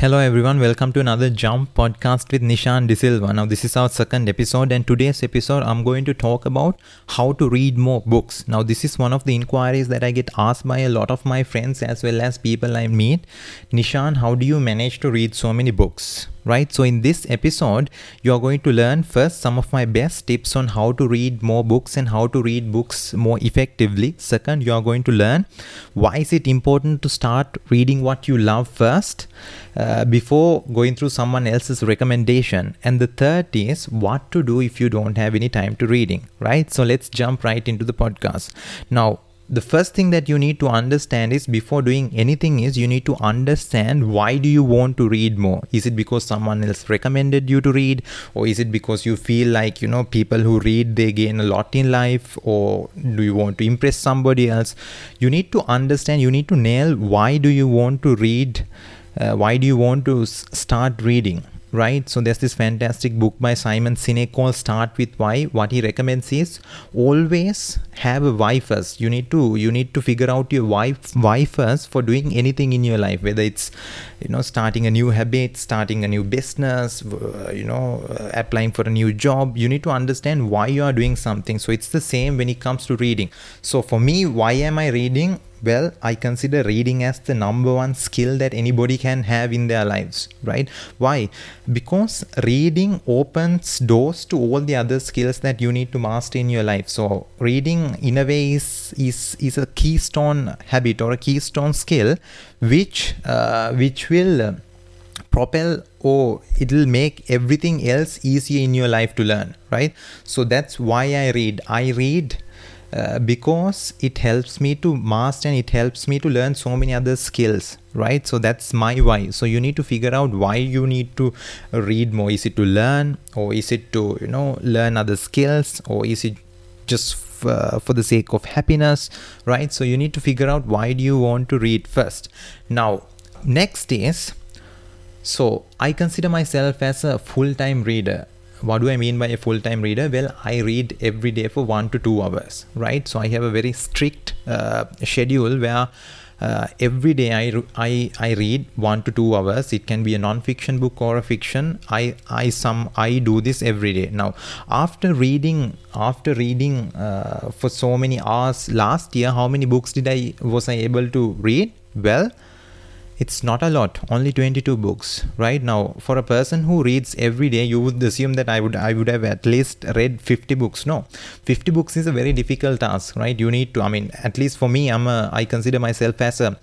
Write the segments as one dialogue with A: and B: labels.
A: Hello everyone, welcome to another Jump podcast with Nishan De Silva. Now this is our second episode and today's episode I'm going to talk about how to read more books. Now this is one of the inquiries that I get asked by a lot of my friends as well as people I meet. Nishan, how do you manage to read so many books? Right? So in this episode you are going to learn first some of my best tips on how to read more books and how to read books more effectively. Second you are going to learn why is it important to start reading what you love first uh, before going through someone else's recommendation. And the third is what to do if you don't have any time to reading right? So let's jump right into the podcast. Now the first thing that you need to understand is before doing anything is you need to understand why do you want to read more? Is it because someone else recommended you to read? Or is it because you feel like you know people who read they gain a lot in life? Or do you want to impress somebody else? You need to understand you need to nail why do you want to read uh, why do you want to s- start reading right? So there's this fantastic book by simon sinek called start with why. What he recommends is always have a why first. You need to you need to figure out your why why first for doing anything in your life whether it's you know starting a new habit starting a new business uh, you know uh, applying for a new job. You need to understand why you are doing something. So it's the same when it comes to reading. So for me why am i reading well i consider reading as the number one skill that anybody can have in their lives right? Why? Because reading opens doors to all the other skills that you need to master in your life. So reading in a way is is is a keystone habit or a keystone skill which uh, which will uh, propel or it'll make everything else easier in your life to learn right? So that's why i read. I read uh, because it helps me to master and it helps me to learn so many other skills right? So that's my why. So you need to figure out why you need to read more. Is it to learn or is it to you know learn other skills or is it just f- uh, for the sake of happiness right? So you need to figure out why do you want to read first. Now next is so i consider myself as a full-time reader what do I mean by a full time reader? Well, I read every day for one to two hours, right? So I have a very strict uh, schedule where uh, every day I, I I read one to two hours. It can be a non-fiction book or a fiction. I I some I do this every day. Now, after reading after reading uh, for so many hours last year, how many books did I was I able to read? Well it's not a lot only 22 books. Right now for a person who reads every day you would assume that i would i would have at least read 50 books. No 50 books is a very difficult task right? You need to i mean at least for me i'm a i consider myself as a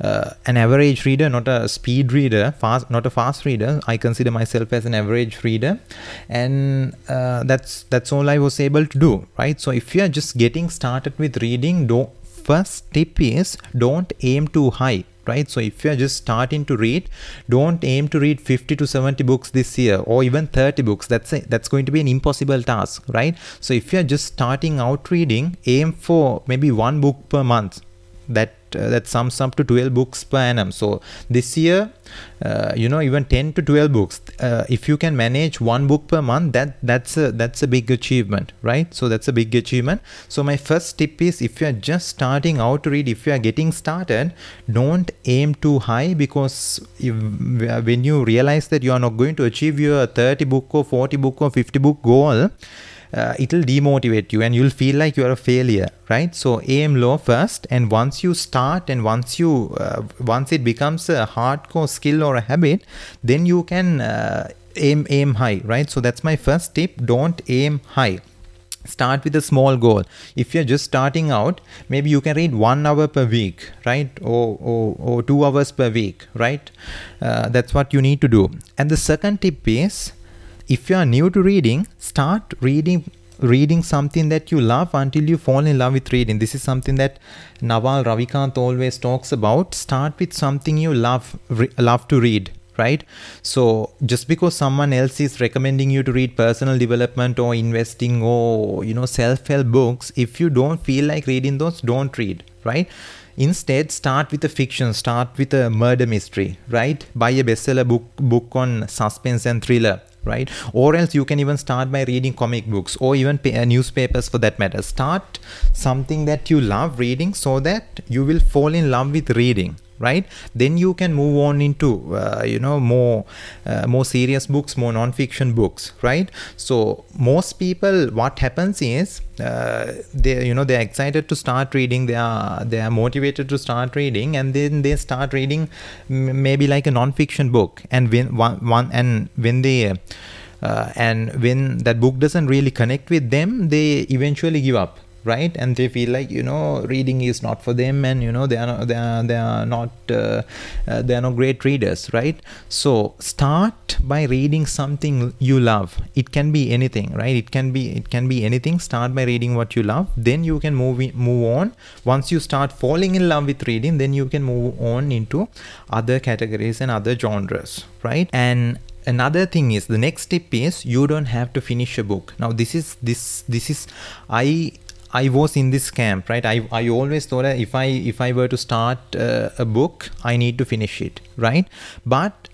A: uh, an average reader not a speed reader fast not a fast reader. I consider myself as an average reader. And uh, that's that's all i was able to do right? So if you're just getting started with reading don't first tip is don't aim too high right? So if you're just starting to read don't aim to read 50 to 70 books this year or even 30 books. That's a, that's going to be an impossible task right? So if you're just starting out reading aim for maybe one book per month. That uh, that sums up to 12 books per annum. So this year uh, you know even 10 to 12 books uh, if you can manage one book per month that that's a that's a big achievement right? So that's a big achievement. So my first tip is if you are just starting out to read if you are getting started don't aim too high because if, when you realize that you are not going to achieve your 30 book or 40 book or 50 book goal uh, it'll demotivate you and you'll feel like you're a failure right? So aim low first and once you start and once you uh, once it becomes a hardcore skill or a habit then you can uh, aim aim high right? So that's my first tip. Don't aim high. Start with a small goal. If you're just starting out maybe you can read one hour per week right? Or or, or two hours per week right? Uh, that's what you need to do. And the second tip is if you are new to reading start reading reading something that you love until you fall in love with reading. This is something that naval ravikant always talks about. Start with something you love re- love to read right? So just because someone else is recommending you to read personal development or investing or you know self-help books if you don't feel like reading those don't read right? Instead start with a fiction start with a murder mystery right? Buy a bestseller book book on suspense and thriller right? Or else you can even start by reading comic books or even pay, uh, newspapers for that matter. Start something that you love reading so that you will fall in love with reading right? Then you can move on into uh, you know more uh, more serious books more non-fiction books right? So most people what happens is uh, they you know they're excited to start reading they are they are motivated to start reading and then they start reading m- maybe like a non-fiction book. And when one, one and when they uh, and when that book doesn't really connect with them they eventually give up right? And they feel like you know reading is not for them and you know they are not, they are they are not uh, uh, they are not great readers right? So start by reading something you love. It can be anything right? It can be it can be anything. Start by reading what you love. Then you can move in, move on. Once you start falling in love with reading then you can move on into other categories and other genres right? And another thing is the next step is you don't have to finish a book. Now this is this this is i I was in this camp, right? I, I always thought that if I if I were to start uh, a book, I need to finish it, right? But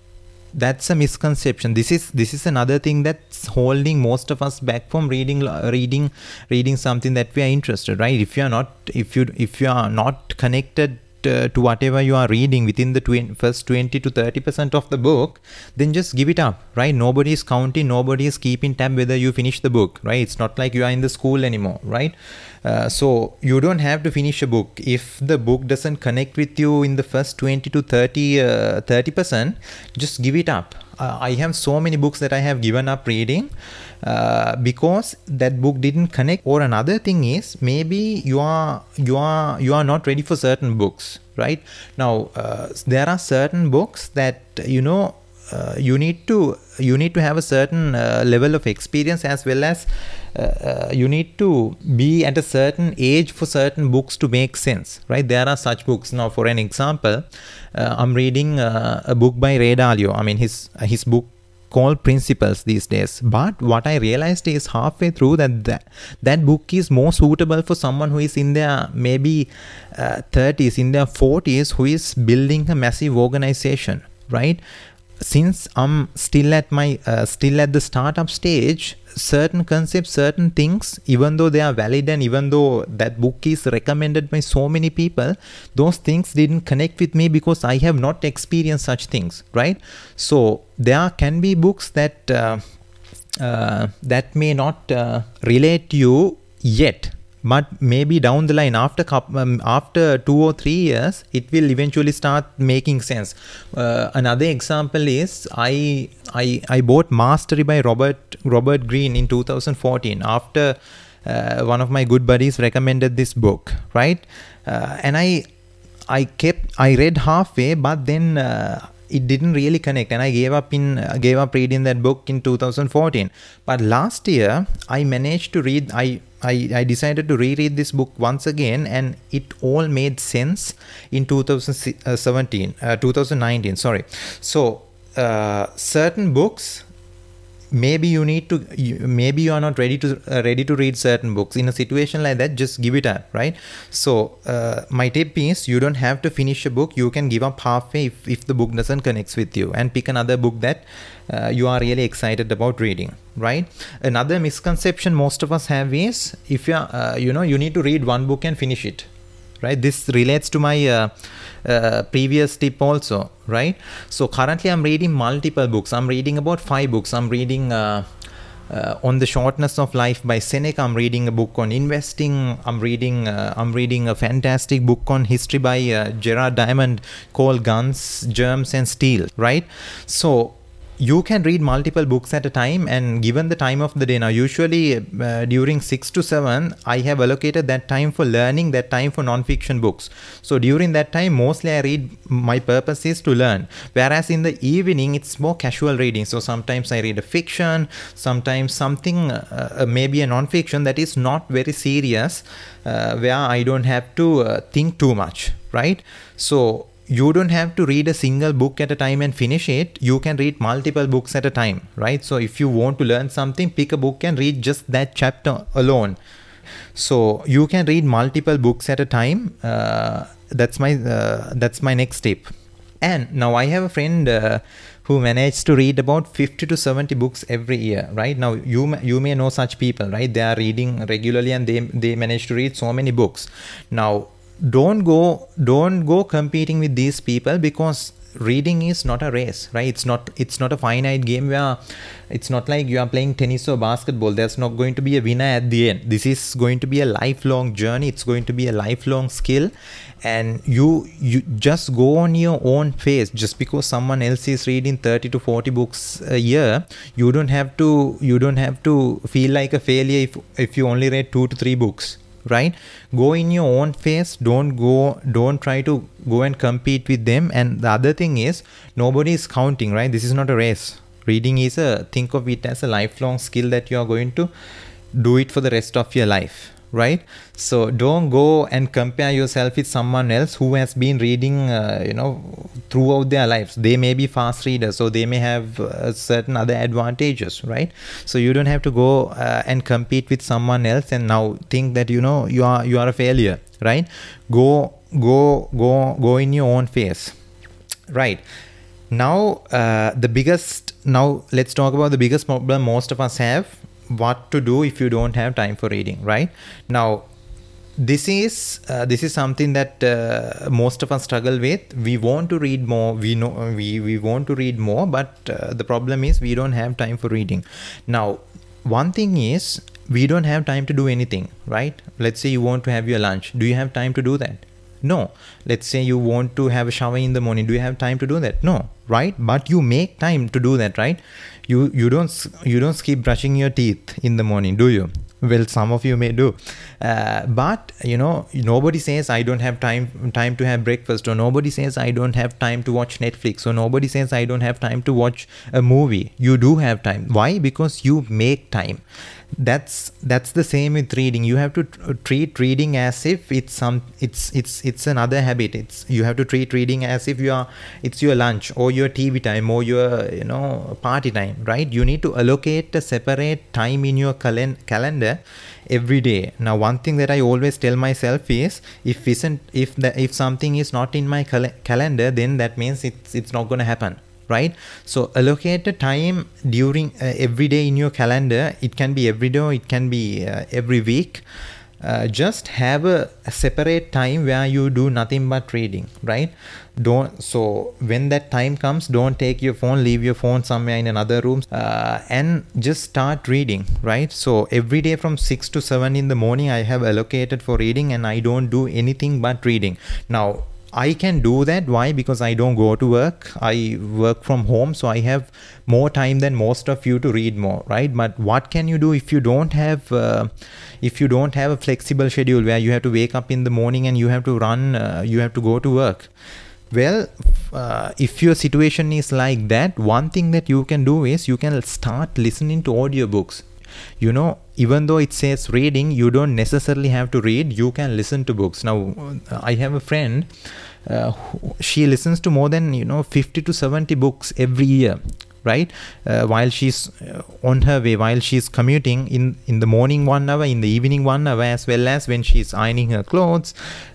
A: that's a misconception. This is this is another thing that's holding most of us back from reading reading reading something that we are interested, right? If you are not if you if you are not connected uh, to whatever you are reading within the first 20 to 30 percent of the book then just give it up right? Nobody is counting nobody is keeping tab whether you finish the book right? It's not like you are in the school anymore right? Uh, so you don't have to finish a book. If the book doesn't connect with you in the first 20 to 30 uh, 30 percent just give it up. Uh, i have so many books that i have given up reading uh, because that book didn't connect. Or another thing is maybe you are you are you are not ready for certain books right? Now uh, there are certain books that you know uh, you need to you need to have a certain uh, level of experience as well as uh, uh, you need to be at a certain age for certain books to make sense right? There are such books. Now for an example i'm reading a book by ray dalio. I mean his his book called principles these days. But what i realized is halfway through that that, that book is more suitable for someone who is in their maybe uh, 30s in their 40s who is building a massive organization right since I'm still at my uh, still at the startup stage, certain concepts, certain things, even though they are valid and even though that book is recommended by so many people, those things didn't connect with me because I have not experienced such things, right? So there can be books that uh, uh, that may not uh, relate to you yet but maybe down the line after um, after two or three years it will eventually start making sense. Uh, another example is I, I i bought mastery by robert robert greene in 2014 after uh, one of my good buddies recommended this book right? Uh, and i i kept i read halfway but then uh, it didn't really connect. And i gave up in uh, gave up reading that book in 2014 but last year i managed to read i I, I decided to reread this book once again and it all made sense in 2017 uh, 2019 sorry. So uh, certain books maybe you need to maybe you are not ready to uh, ready to read certain books. In a situation like that just give it up right? So uh, my tip is you don't have to finish a book. You can give up halfway if, if the book doesn't connect with you and pick another book that uh, you are really excited about reading right? Another misconception most of us have is if you are uh, you know you need to read one book and finish it right this relates to my uh, uh, previous tip also right so currently i'm reading multiple books i'm reading about five books i'm reading uh, uh, on the shortness of life by Seneca. I'm reading a book on investing. I'm reading uh, I'm reading a fantastic book on history by uh, Jared Diamond called Guns, Germs, and Steel. Right. So you can read multiple books at a time and given the time of the day now usually uh, during 6 to 7 i have allocated that time for learning that time for non-fiction books. So during that time mostly i read my purpose is to learn. Whereas in the evening it's more casual reading. So sometimes i read a fiction sometimes something uh, uh maybe a non-fiction that is not very serious uh, where i don't have to uh, think too much right? So you don't have to read a single book at a time and finish it. You can read multiple books at a time right? So if you want to learn something pick a book and read just that chapter alone. So you can read multiple books at a time. Uh, that's my uh, that's my next tip. And now i have a friend uh, who managed to read about 50 to 70 books every year right? Now you you may know such people right? They are reading regularly and they they manage to read so many books. Now don't go don't go competing with these people because reading is not a race right? It's not it's not a finite game where it's not like you are playing tennis or basketball. There's not going to be a winner at the end. This is going to be a lifelong journey. It's going to be a lifelong skill. And you you just go on your own pace. Just because someone else is reading 30 to 40 books a year you don't have to you don't have to feel like a failure if if you only read 2 to 3 books right? Go in your own pace don't go don't try to go and compete with them. And the other thing is nobody is counting right? This is not a race. Reading is a think of it as a lifelong skill that you are going to do it for the rest of your life right? So don't go and compare yourself with someone else who has been reading uh, you know throughout their lives. They may be fast readers so they may have uh, certain other advantages right? So you don't have to go uh, and compete with someone else and now think that you know you are you are a failure right? Go go go go in your own pace right? Now uh, the biggest now let's talk about the biggest problem most of us have what to do if you don't have time for reading right? Now this is uh, this is something that uh, most of us struggle with. We want to read more we know we, we want to read more but uh, the problem is we don't have time for reading. Now one thing is we don't have time to do anything right? Let's say you want to have your lunch. Do you have time to do that? No. Let's say you want to have a shower in the morning. Do you have time to do that? No right? But you make time to do that right you you don't you don't keep brushing your teeth in the morning do you well some of you may do. Uh, but you know nobody says i don't have time time to have breakfast or nobody says i don't have time to watch netflix or nobody says i don't have time to watch a movie. You do have time. Why? Because you make time. That's that's the same with reading. You have to treat reading as if it's some it's it's it's another habit. It's you have to treat reading as if you are it's your lunch or your tv time or your you know party time right? You need to allocate a separate time in your calen- calendar every day. Now one thing that i always tell myself is if isn't if the if something is not in my cal- calendar then that means it's it's not going to happen right? So allocate a time during uh, every day in your calendar. It can be every day it can be uh, every week uh, just have a, a, separate time where you do nothing but reading right? Don't so when that time comes don't take your phone leave your phone somewhere in another room uh, and just start reading right? So every day from 6 to 7 in the morning i have allocated for reading and i don't do anything but reading. Now I can do that. Why? Because I don't go to work. I work from home, so I have more time than most of you to read more, right? But what can you do if you don't have, uh, if you don't have a flexible schedule where you have to wake up in the morning and you have to run, uh, you have to go to work? Well, uh, if your situation is like that, one thing that you can do is you can start listening to audiobooks you know even though it says reading you don't necessarily have to read. You can listen to books. Now i have a friend uh, she listens to more than you know 50 to 70 books every year right? Uh, while she's uh, on her way while she's commuting in in the morning one hour in the evening one hour as well as when she's ironing her clothes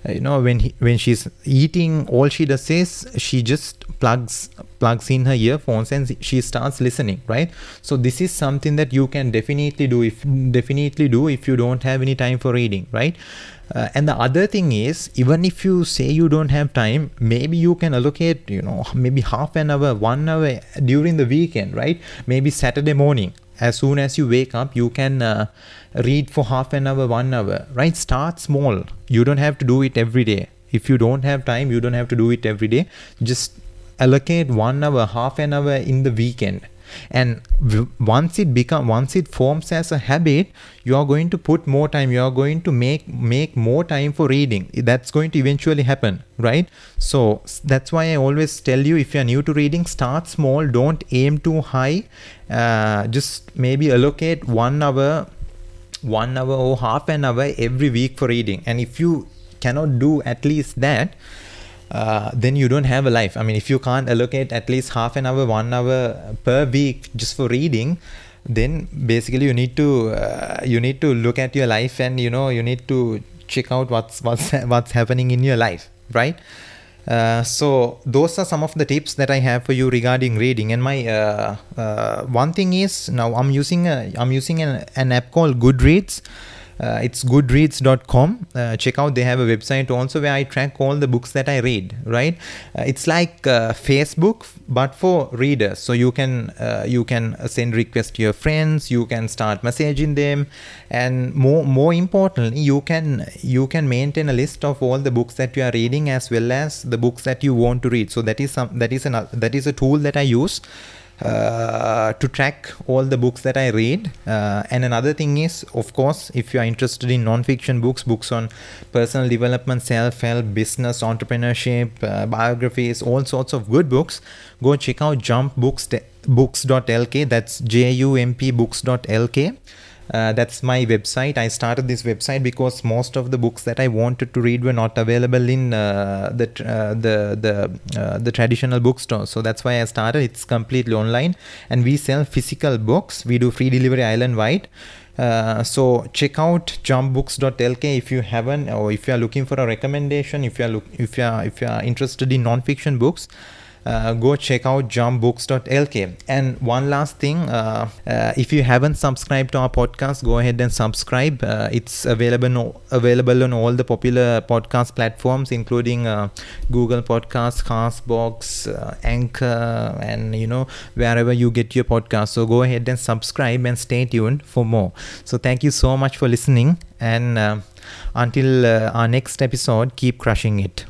A: uh, you know when he, when she's eating all she does is she just plugs plugs in her earphones and she starts listening right so this is something that you can definitely do if definitely do if you don't have any time for reading right uh, and the other thing is, even if you say you don't have time, maybe you can allocate, you know, maybe half an hour, one hour during the weekend, right? Maybe Saturday morning. As soon as you wake up, you can uh, read for half an hour, one hour, right? Start small. You don't have to do it every day. If you don't have time, you don't have to do it every day. Just allocate one hour, half an hour in the weekend. And once it become once it forms as a habit you are going to put more time you are going to make make more time for reading. That's going to eventually happen right? So that's why i always tell you if you're new to reading start small don't aim too high. Uh, just maybe allocate one hour one hour or half an hour every week for reading. And if you cannot do at least that uh, then you don't have a life. I mean, if you can't allocate at least half an hour, one hour per week just for reading, then basically you need to uh, you need to look at your life and you know you need to check out what's what's what's happening in your life, right? Uh, so those are some of the tips that I have for you regarding reading. And my uh, uh, one thing is now I'm using a I'm using an, an app called Goodreads uh, it's goodreads.com uh, check out. They have a website also where i track all the books that i read right? Uh, it's like uh, facebook but for readers. So you can uh, you can send requests to your friends. You can start messaging them. And more more importantly you can you can maintain a list of all the books that you are reading as well as the books that you want to read. So that is some that is an that is a tool that i use uh, to track all the books that I read. Uh, and another thing is, of course, if you are interested in non-fiction books, books on personal development, self-help, business, entrepreneurship, uh, biographies, all sorts of good books, go check out jumpbooks.lk. That's J-U-M-P books.lk. Uh, that's my website. I started this website because most of the books that I wanted to read were not available in uh, the uh, the the uh, the traditional bookstore. So that's why I started. It's completely online, and we sell physical books. We do free delivery island wide. Uh, so check out jumpbooks.lk if you haven't, or if you are looking for a recommendation. If you are look, if you are if you are interested in non-fiction books uh, go check out jumpbooks.lk. And one last thing, uh, uh, if you haven't subscribed to our podcast, go ahead and subscribe. Uh, it's available no, available on all the popular podcast platforms, including uh, Google Podcasts, Castbox, uh, Anchor, and you know wherever you get your podcast. So go ahead and subscribe and stay tuned for more. So thank you so much for listening, and until our next episode, keep crushing it.